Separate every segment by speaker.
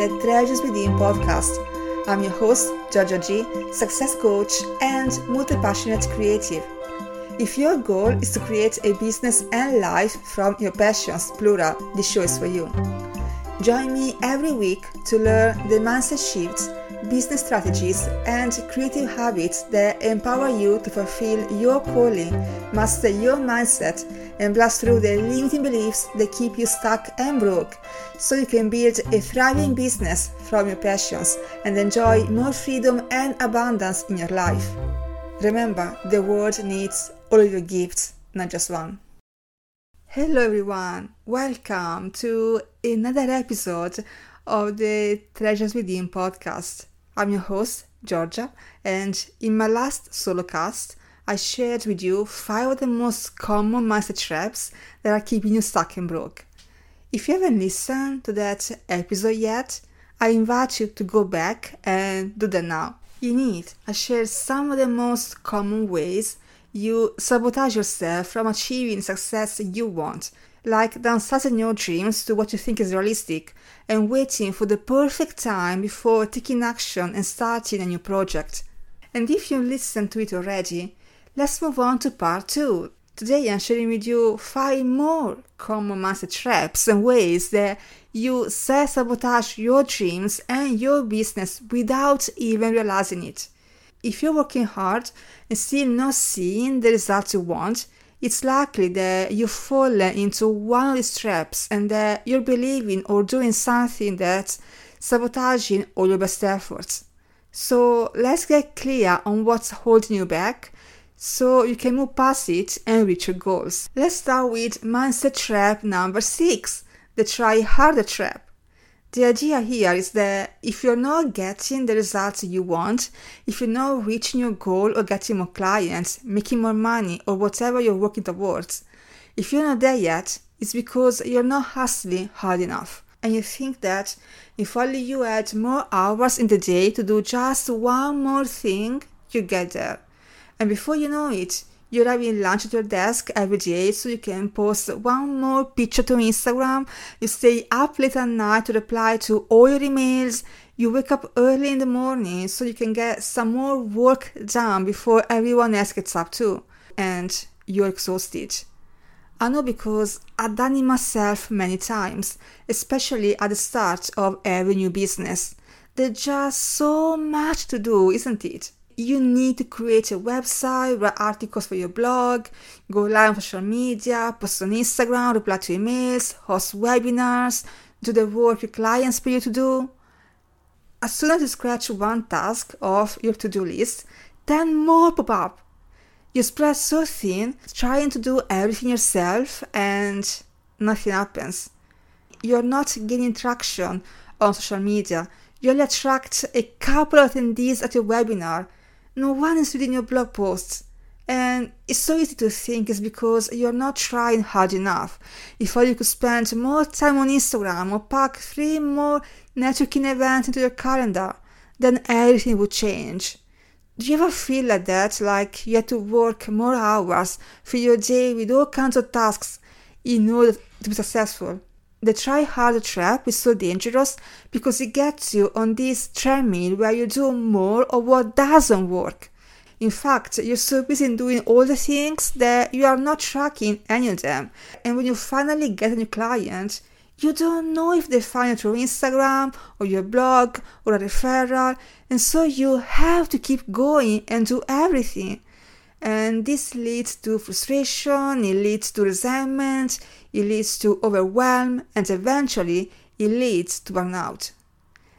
Speaker 1: the Treasures Within podcast. I'm your host, Giorgia G, success coach and multi passionate creative. If your goal is to create a business and life from your passions, plural, this show is for you. Join me every week to learn the mindset shifts business strategies, and creative habits that empower you to fulfill your calling, master your mindset, and blast through the limiting beliefs that keep you stuck and broke so you can build a thriving business from your passions and enjoy more freedom and abundance in your life. Remember, the world needs all your gifts, not just one. Hello, everyone. Welcome to another episode of the Treasures Within podcast. I'm your host, Giorgia, and in my last solo cast, I shared with you five of the most common mindset traps that are keeping you stuck and broke. If you haven't listened to that episode yet, I invite you to go back and do that now. In it, I share some of the most common ways you sabotage yourself from achieving success you want like downsizing your dreams to what you think is realistic and waiting for the perfect time before taking action and starting a new project. And if you listened to it already, let's move on to part 2. Today I'm sharing with you 5 more common mindset traps and ways that you self sabotage your dreams and your business without even realizing it. If you're working hard and still not seeing the results you want, it's likely that you fall into one of these traps and that you're believing or doing something that's sabotaging all your best efforts. So let's get clear on what's holding you back so you can move past it and reach your goals. Let's start with mindset trap number six, the try harder trap. The idea here is that if you're not getting the results you want, if you're not reaching your goal or getting more clients, making more money, or whatever you're working towards, if you're not there yet, it's because you're not hustling hard enough. And you think that if only you had more hours in the day to do just one more thing, you get there. And before you know it, you're having lunch at your desk every day so you can post one more picture to Instagram. You stay up late at night to reply to all your emails. You wake up early in the morning so you can get some more work done before everyone else gets up too. And you're exhausted. I know because I've done it myself many times, especially at the start of every new business. There's just so much to do, isn't it? You need to create a website, write articles for your blog, go live on social media, post on Instagram, reply to emails, host webinars, do the work your clients pay you to do. As soon as you scratch one task off your to do list, 10 more pop up. You spread so thin, trying to do everything yourself, and nothing happens. You're not gaining traction on social media. You only attract a couple of attendees at your webinar no one is reading your blog posts. And it's so easy to think it's because you're not trying hard enough. If only you could spend more time on Instagram or pack three more networking events into your calendar, then everything would change. Do you ever feel like that? Like you have to work more hours, fill your day with all kinds of tasks in order to be successful? The try harder trap is so dangerous because it gets you on this treadmill where you do more of what doesn't work. In fact, you're so busy doing all the things that you are not tracking any of them. And when you finally get a new client, you don't know if they find it through Instagram or your blog or a referral, and so you have to keep going and do everything. And this leads to frustration, it leads to resentment, it leads to overwhelm, and eventually it leads to burnout.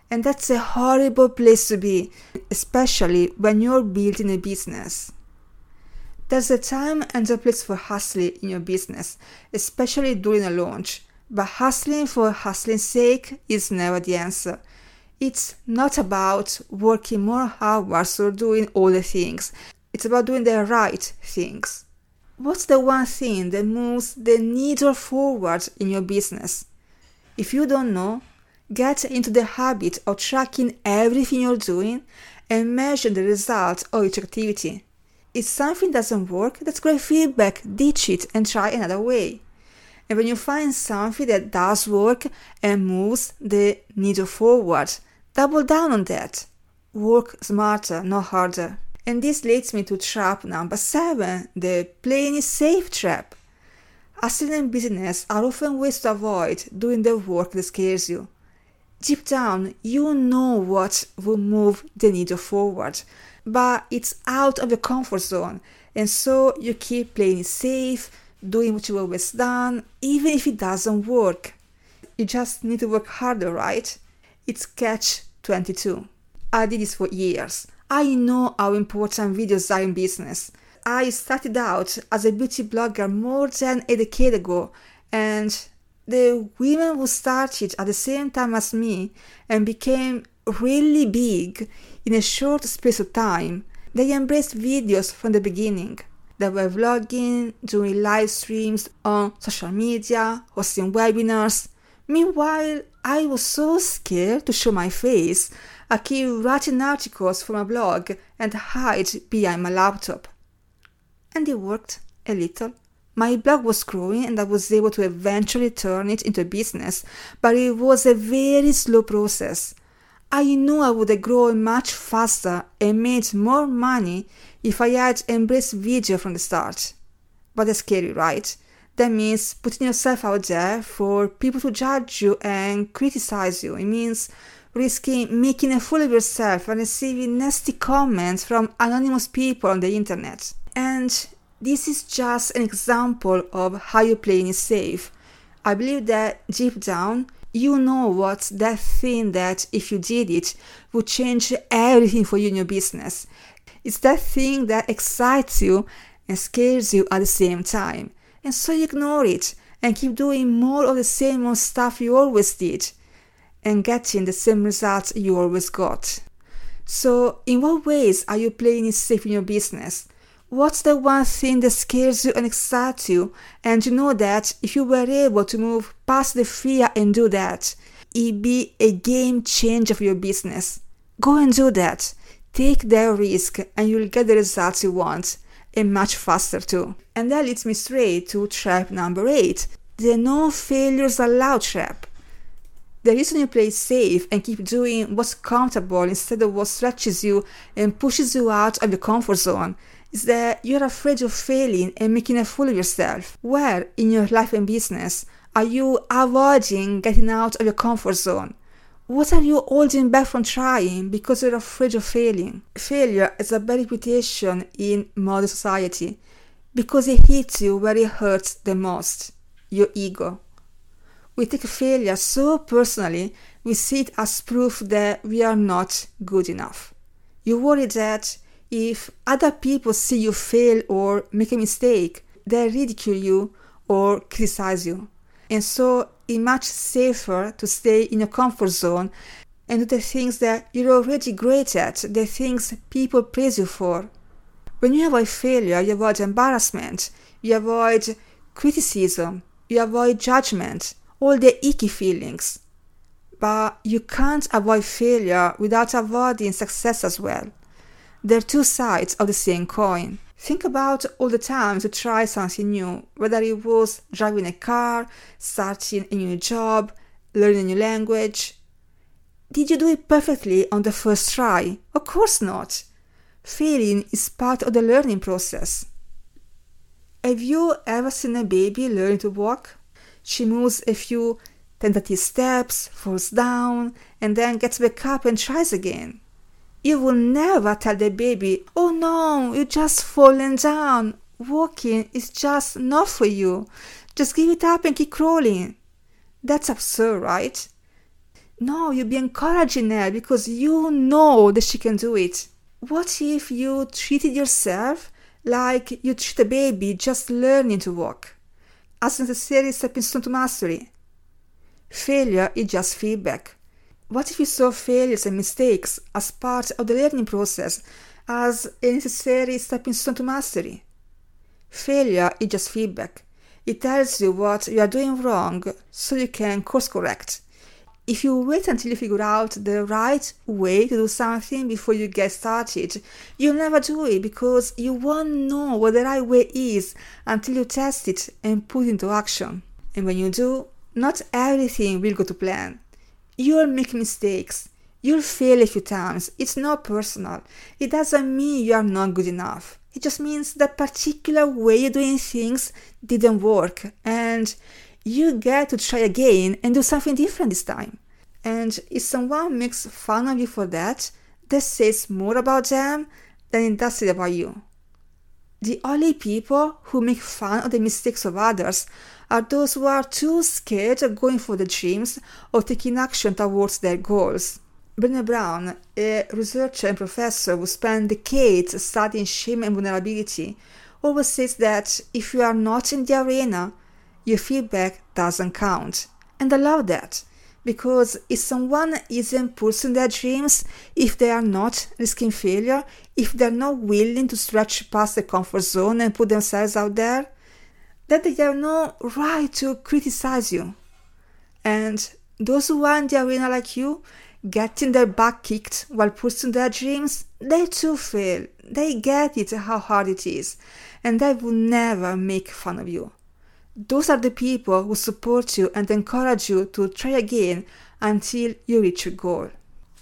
Speaker 1: And that's a horrible place to be, especially when you're building a business. There's a time and a place for hustling in your business, especially during a launch. But hustling for hustling's sake is never the answer. It's not about working more hours or doing all the things. It's about doing the right things. What's the one thing that moves the needle forward in your business? If you don't know, get into the habit of tracking everything you're doing and measure the results of each activity. If something doesn't work, that's great feedback, ditch it and try another way. And when you find something that does work and moves the needle forward, double down on that. Work smarter, not harder. And this leads me to trap number seven, the playing it safe trap. Hustling and business are often ways to avoid doing the work that scares you. Deep down, you know what will move the needle forward, but it's out of your comfort zone, and so you keep playing it safe, doing what you've always done, even if it doesn't work. You just need to work harder, right? It's catch 22. I did this for years. I know how important videos are in business. I started out as a beauty blogger more than a decade ago, and the women who started at the same time as me and became really big in a short space of time, they embraced videos from the beginning. They were vlogging, doing live streams on social media, hosting webinars. Meanwhile, I was so scared to show my face, I keep writing articles for my blog and hide behind my laptop. And it worked a little. My blog was growing and I was able to eventually turn it into a business, but it was a very slow process. I knew I would have grown much faster and made more money if I had embraced video from the start. But that's scary, right? That means putting yourself out there for people to judge you and criticize you. It means risking making a fool of yourself and receiving nasty comments from anonymous people on the internet. And this is just an example of how you're playing it safe. I believe that deep down, you know what's that thing that if you did it would change everything for you in your business. It's that thing that excites you and scares you at the same time. And so you ignore it and keep doing more of the same old stuff you always did and getting the same results you always got. So, in what ways are you playing it safe in your business? What's the one thing that scares you and excites you? And you know that if you were able to move past the fear and do that, it'd be a game changer for your business. Go and do that. Take that risk and you'll get the results you want and much faster too. And that leads me straight to trap number eight the no failures allowed trap. The reason you play safe and keep doing what's comfortable instead of what stretches you and pushes you out of your comfort zone is that you're afraid of failing and making a fool of yourself. Where in your life and business are you avoiding getting out of your comfort zone? What are you holding back from trying because you're afraid of failing? Failure has a bad reputation in modern society because it hits you where it hurts the most your ego. We take failure so personally, we see it as proof that we are not good enough. You worry that if other people see you fail or make a mistake, they ridicule you or criticize you. And so it's much safer to stay in your comfort zone and do the things that you're already great at, the things people praise you for. When you avoid failure, you avoid embarrassment, you avoid criticism, you avoid judgment, all the icky feelings. But you can't avoid failure without avoiding success as well. They're two sides of the same coin. Think about all the times you try something new, whether it was driving a car, starting a new job, learning a new language. Did you do it perfectly on the first try? Of course not. Failing is part of the learning process. Have you ever seen a baby learn to walk? She moves a few tentative steps, falls down, and then gets back up and tries again. You will never tell the baby, oh no, you just fallen down. Walking is just not for you. Just give it up and keep crawling. That's absurd, right? No, you be encouraging her because you know that she can do it. What if you treated yourself like you treat a baby just learning to walk? As necessary stepping stone to mastery. Failure is just feedback. What if you saw failures and mistakes as part of the learning process, as a necessary stepping stone to mastery? Failure is just feedback. It tells you what you are doing wrong so you can course correct. If you wait until you figure out the right way to do something before you get started, you'll never do it because you won't know what the right way is until you test it and put it into action. And when you do, not everything will go to plan. You'll make mistakes. You'll fail a few times. It's not personal. It doesn't mean you are not good enough. It just means that particular way of doing things didn't work and you get to try again and do something different this time. And if someone makes fun of you for that, that says more about them than it does about you. The only people who make fun of the mistakes of others are those who are too scared of going for the dreams or taking action towards their goals. Brené Brown, a researcher and professor who spent decades studying shame and vulnerability, always says that if you are not in the arena, your feedback doesn't count. And I love that because if someone isn't pursuing their dreams, if they are not risking failure, if they're not willing to stretch past the comfort zone and put themselves out there, then they have no right to criticize you. And those who are in the arena like you, getting their butt kicked while pursuing their dreams, they too fail. They get it how hard it is, and they will never make fun of you. Those are the people who support you and encourage you to try again until you reach your goal.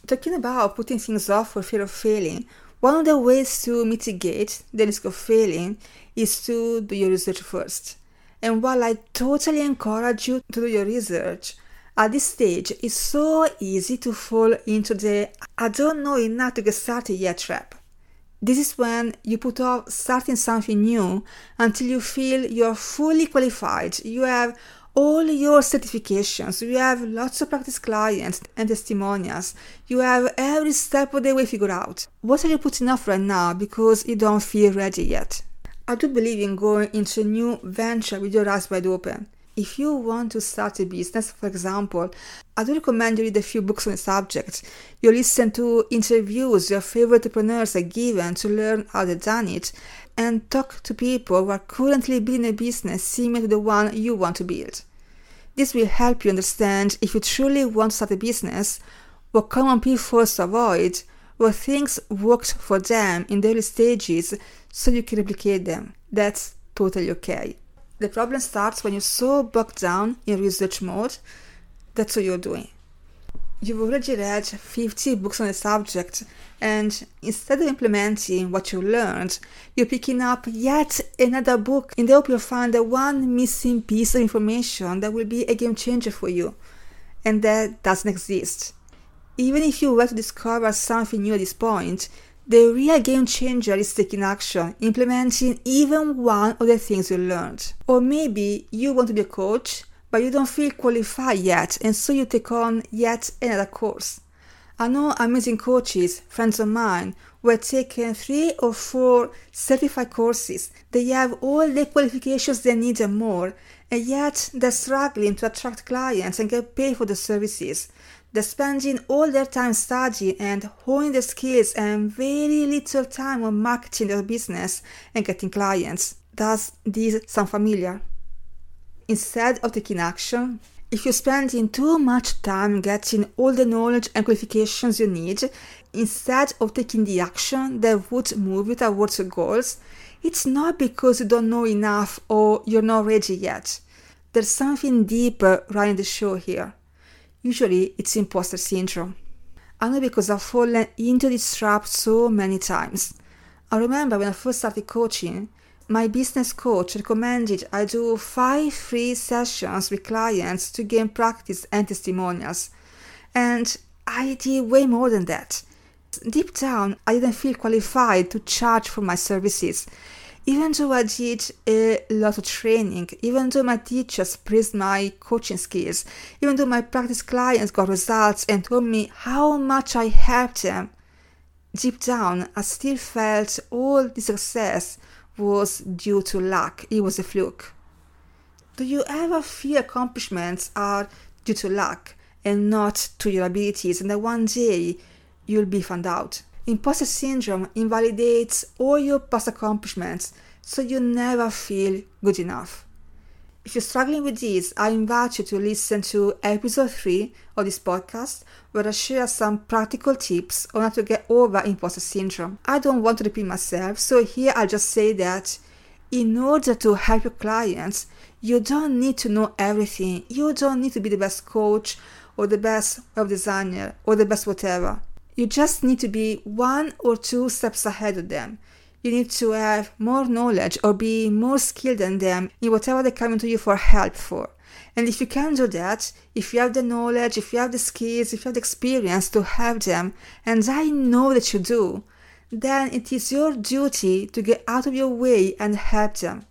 Speaker 1: Talking about putting things off for fear of failing, one of the ways to mitigate the risk of failing is to do your research first. And while I totally encourage you to do your research, at this stage it's so easy to fall into the I don't know enough to get started yet trap. This is when you put off starting something new until you feel you're fully qualified. You have all your certifications, you have lots of practice clients and testimonials, you have every step of the way figured out. What are you putting off right now because you don't feel ready yet? I do believe in going into a new venture with your eyes wide open. If you want to start a business, for example, I do recommend you read a few books on the subject. You listen to interviews your favorite entrepreneurs are given to learn how they've done it, and talk to people who are currently building a business similar to the one you want to build. This will help you understand if you truly want to start a business, what common pitfalls to avoid, what things worked for them in the early stages so you can replicate them. That's totally okay. The problem starts when you're so bogged down in research mode. That's what you're doing. You've already read 50 books on the subject, and instead of implementing what you learned, you're picking up yet another book in the hope you'll find the one missing piece of information that will be a game changer for you. And that doesn't exist. Even if you were to discover something new at this point, the real game changer is taking action, implementing even one of the things you learned. Or maybe you want to be a coach, but you don't feel qualified yet, and so you take on yet another course. I know amazing coaches, friends of mine, who have taken three or four certified courses. They have all the qualifications they need and more, and yet they're struggling to attract clients and get paid for the services. They're spending all their time studying and honing their skills and very little time on marketing their business and getting clients. Does this sound familiar? Instead of taking action, if you're spending too much time getting all the knowledge and qualifications you need, instead of taking the action that would move you towards your goals, it's not because you don't know enough or you're not ready yet. There's something deeper running the show here. Usually it's imposter syndrome. I know because I've fallen into this trap so many times. I remember when I first started coaching, my business coach recommended I do five free sessions with clients to gain practice and testimonials. And I did way more than that. Deep down, I didn't feel qualified to charge for my services even though I did a lot of training, even though my teachers praised my coaching skills, even though my practice clients got results and told me how much I helped them, deep down I still felt all the success was due to luck. It was a fluke. Do you ever feel accomplishments are due to luck and not to your abilities and that one day you'll be found out? Imposter syndrome invalidates all your past accomplishments, so you never feel good enough. If you're struggling with this, I invite you to listen to episode 3 of this podcast, where I share some practical tips on how to get over imposter syndrome. I don't want to repeat myself, so here I'll just say that in order to help your clients, You don't need to know everything. You don't need to be the best coach or the best web designer or the best whatever. You just need to be one or two steps ahead of them. You need to have more knowledge or be more skilled than them in whatever they're coming to you for help for. And if you can do that, if you have the knowledge, if you have the skills, if you have the experience to help them, and I know that you do, then it is your duty to get out of your way and help them.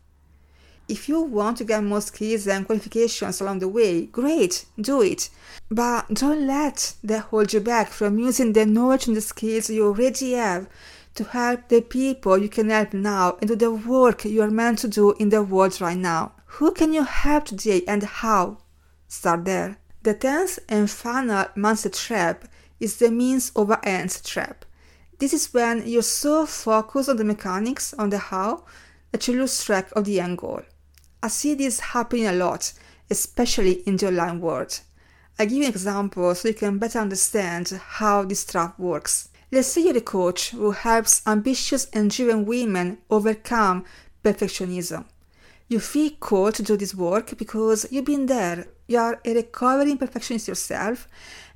Speaker 1: If you want to get more skills and qualifications along the way, great, do it. But don't let that hold you back from using the knowledge and the skills you already have to help the people you can help now and do the work you are meant to do in the world right now. Who can you help today and how? Start there. The tenth and final mindset trap is the means over ends trap. This is when you're so focused on the mechanics, on the how, that you lose track of the end goal. I see this happening a lot, especially in the online world. I give you an example so you can better understand how this trap works. Let's say you're a coach who helps ambitious and driven women overcome perfectionism. You feel called to do this work because you've been there. You are a recovering perfectionist yourself,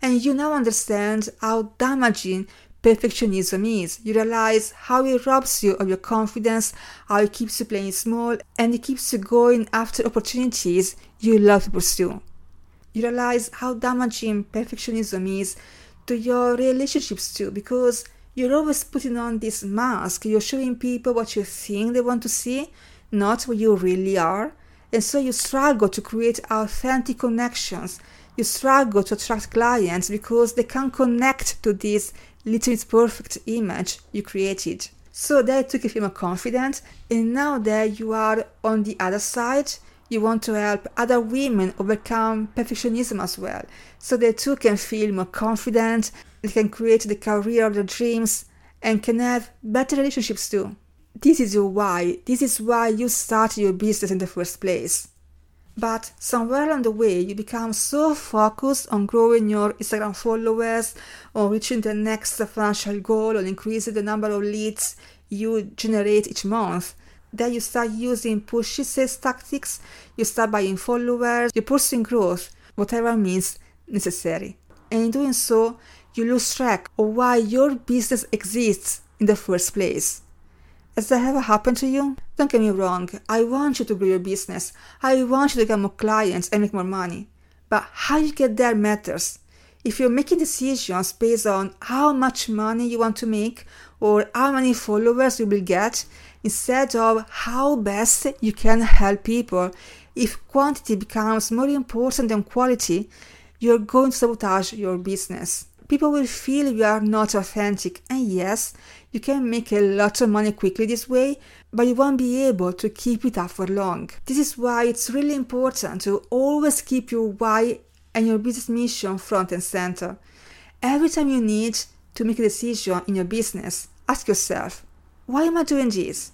Speaker 1: and you now understand how damaging perfectionism is. You realize how it robs you of your confidence, how it keeps you playing small, and it keeps you going after opportunities you love to pursue. You realize how damaging perfectionism is to your relationships too, because you're always putting on this mask. You're showing people what you think they want to see, not what you really are. And so you struggle to create authentic connections. You struggle to attract clients because they can't connect to this little perfect image you created. So that took you feel more confident, and now that you are on the other side, you want to help other women overcome perfectionism as well, so they too can feel more confident, they can create the career of their dreams, and can have better relationships too. This is your why. This is why you started your business in the first place. But somewhere along the way, you become so focused on growing your Instagram followers, or reaching the next financial goal, or increasing the number of leads you generate each month, that you start using pushy sales tactics, you start buying followers, you're pursuing growth, whatever means necessary. And in doing so, you lose track of why your business exists in the first place. Has that ever happened to you? Don't get me wrong, I want you to grow your business. I want you to get more clients and make more money. But how you get there matters. If you're making decisions based on how much money you want to make or how many followers you will get, instead of how best you can help people, if quantity becomes more important than quality, you're going to sabotage your business people will feel you are not authentic. And yes, you can make a lot of money quickly this way, but you won't be able to keep it up for long. This is why it's really important to always keep your why and your business mission front and center. Every time you need to make a decision in your business, ask yourself, why am I doing this?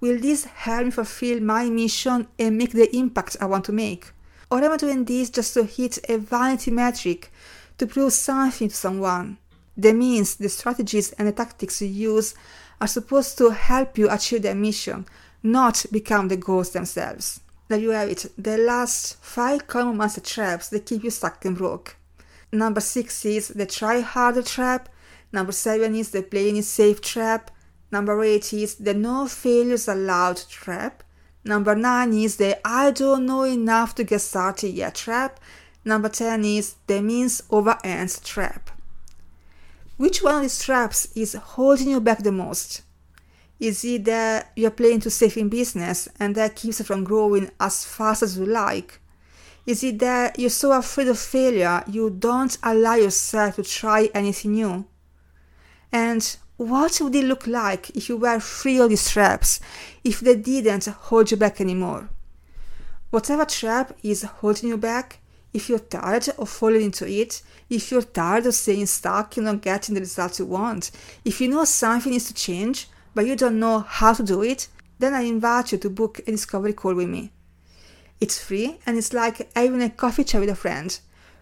Speaker 1: Will this help me fulfill my mission and make the impact I want to make? Or am I doing this just to hit a vanity metric to prove something to someone. The means, the strategies, and the tactics you use are supposed to help you achieve their mission, not become the goals themselves. There you have it, the last five common mindset traps that keep you stuck and broke. Number six is the try harder trap. Number seven is the playing it safe trap. Number eight is the no failures allowed trap. Number nine is the I don't know enough to get started yet trap. Number 10 is the means over ends trap. Which one of these traps is holding you back the most? Is it that you're playing too safe in business and that keeps you from growing as fast as you like? Is it that you're so afraid of failure you don't allow yourself to try anything new? And what would it look like if you were free of these traps, if they didn't hold you back anymore? Whatever trap is holding you back, if you're tired of falling into it, if you're tired of staying stuck and not getting the results you want, if you know something needs to change, but you don't know how to do it, then I invite you to book a discovery call with me. It's free and it's like having a coffee chat with a friend.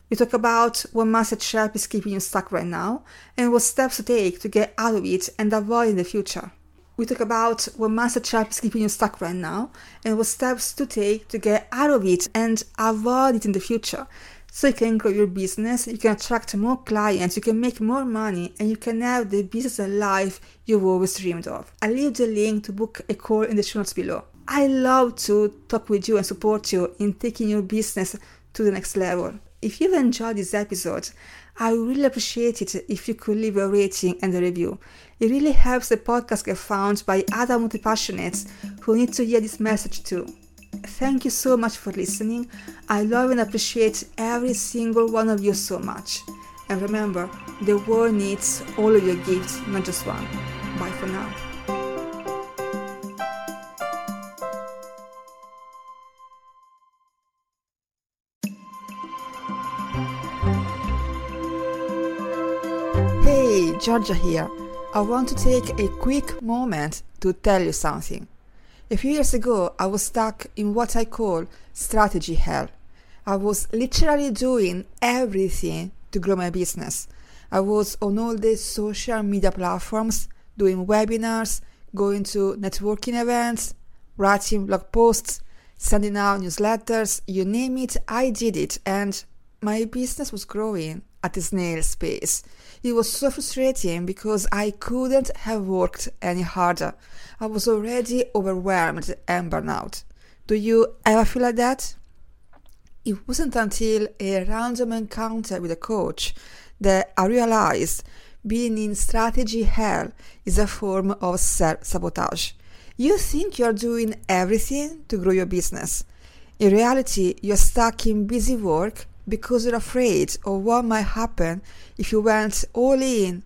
Speaker 1: We talk about what mindset trap is keeping you stuck right now and what steps to take to get out of it and avoid in the future. We talk about what master trap is keeping you stuck right now and what steps to take to get out of it and avoid it in the future. So you can grow your business, you can attract more clients, you can make more money, and you can have the business and life you've always dreamed of. I'll leave the link to book a call in the show notes below. I love to talk with you and support you in taking your business to the next level. If you've enjoyed this episode, I would really appreciate it if you could leave a rating and a review. It really helps the podcast get found by other multi-passionates who need to hear this message too. Thank you so much for listening. I love and appreciate every single one of you so much. And remember, the world needs all of your gifts, not just one. Bye for now. Hey, Giorgia here. I want to take a quick moment to tell you something. A few years ago, I was stuck in what I call strategy hell. I was literally doing everything to grow my business. I was on all the social media platforms, doing webinars, going to networking events, writing blog posts, sending out newsletters, you name it, I did it, and my business was growing at a snail's pace. It was so frustrating because I couldn't have worked any harder. I was already overwhelmed and burnout. Do you ever feel like that? It wasn't until a random encounter with a coach that I realized being in strategy hell is a form of self sabotage. You think you're doing everything to grow your business. In reality, you're stuck in busy work because you're afraid of what might happen if you went all in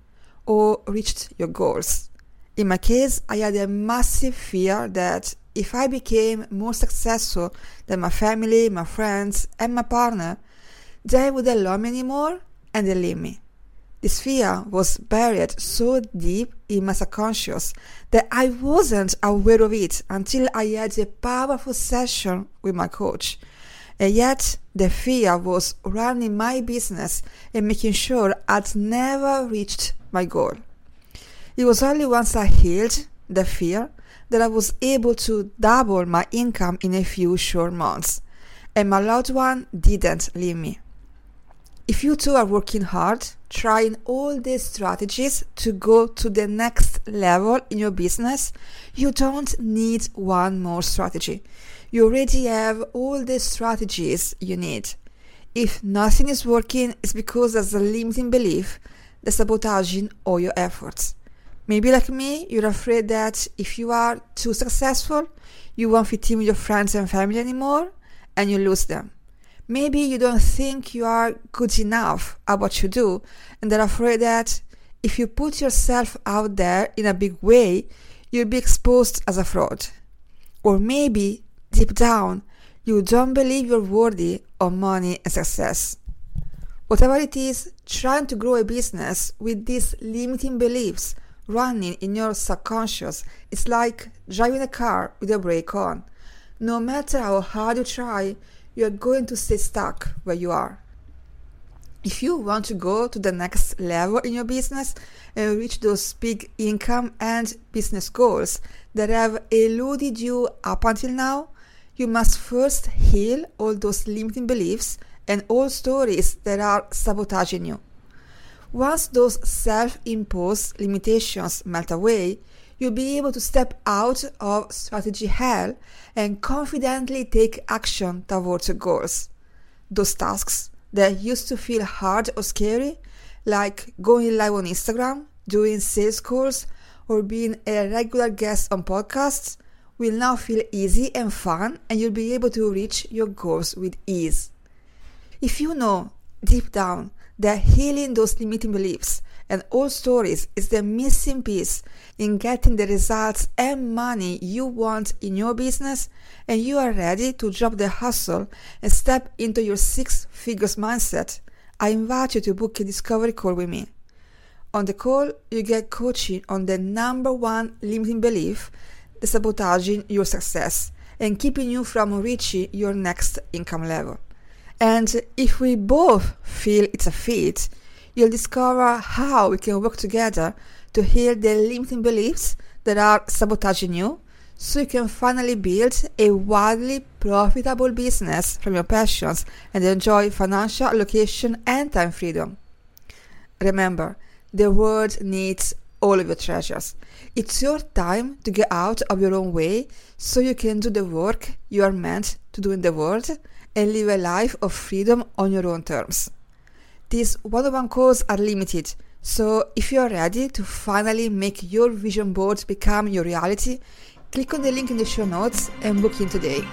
Speaker 1: or reached your goals. In my case, I had a massive fear that if I became more successful than my family, my friends, and my partner, they wouldn't love me anymore and they leave me. This fear was buried so deep in my subconscious that I wasn't aware of it until I had a powerful session with my coach. And yet, the fear was running my business and making sure I'd never reached my goal. It was only once I healed the fear that I was able to double my income in a few short months, and my loved one didn't leave me. If you too are working hard, trying all these strategies to go to the next level in your business, you don't need one more strategy. You already have all the strategies you need. If nothing is working, it's because there's a limiting belief that's sabotaging all your efforts. Maybe like me, you're afraid that if you are too successful, you won't fit in with your friends and family anymore and you lose them. Maybe you don't think you are good enough at what you do and are afraid that if you put yourself out there in a big way, you'll be exposed as a fraud. Or maybe deep down, you don't believe you're worthy of money and success. Whatever it is, trying to grow a business with these limiting beliefs running in your subconscious is like driving a car with a brake on. No matter how hard you try, you are going to stay stuck where you are. If you want to go to the next level in your business and reach those big income and business goals that have eluded you up until now, you must first heal all those limiting beliefs and all stories that are sabotaging you. Once those self imposed limitations melt away, you'll be able to step out of strategy hell and confidently take action towards your goals. Those tasks that used to feel hard or scary, like going live on Instagram, doing sales calls, or being a regular guest on podcasts, will now feel easy and fun, and you'll be able to reach your goals with ease. If you know deep down that healing those limiting beliefs and old stories is the missing piece in getting the results and money you want in your business, and you are ready to drop the hustle and step into your six figures mindset, I invite you to book a discovery call with me. On the call, you get coaching on the number one limiting belief sabotaging your success and keeping you from reaching your next income level. And if we both feel it's a fit, you'll discover how we can work together to heal the limiting beliefs that are sabotaging you so you can finally build a wildly profitable business from your passions and enjoy financial allocation and time freedom. Remember, the world needs all of your treasures. It's your time to get out of your own way so you can do the work you are meant to do in the world and live a life of freedom on your own terms. These one on one calls are limited, so if you are ready to finally make your vision board become your reality, click on the link in the show notes and book in today.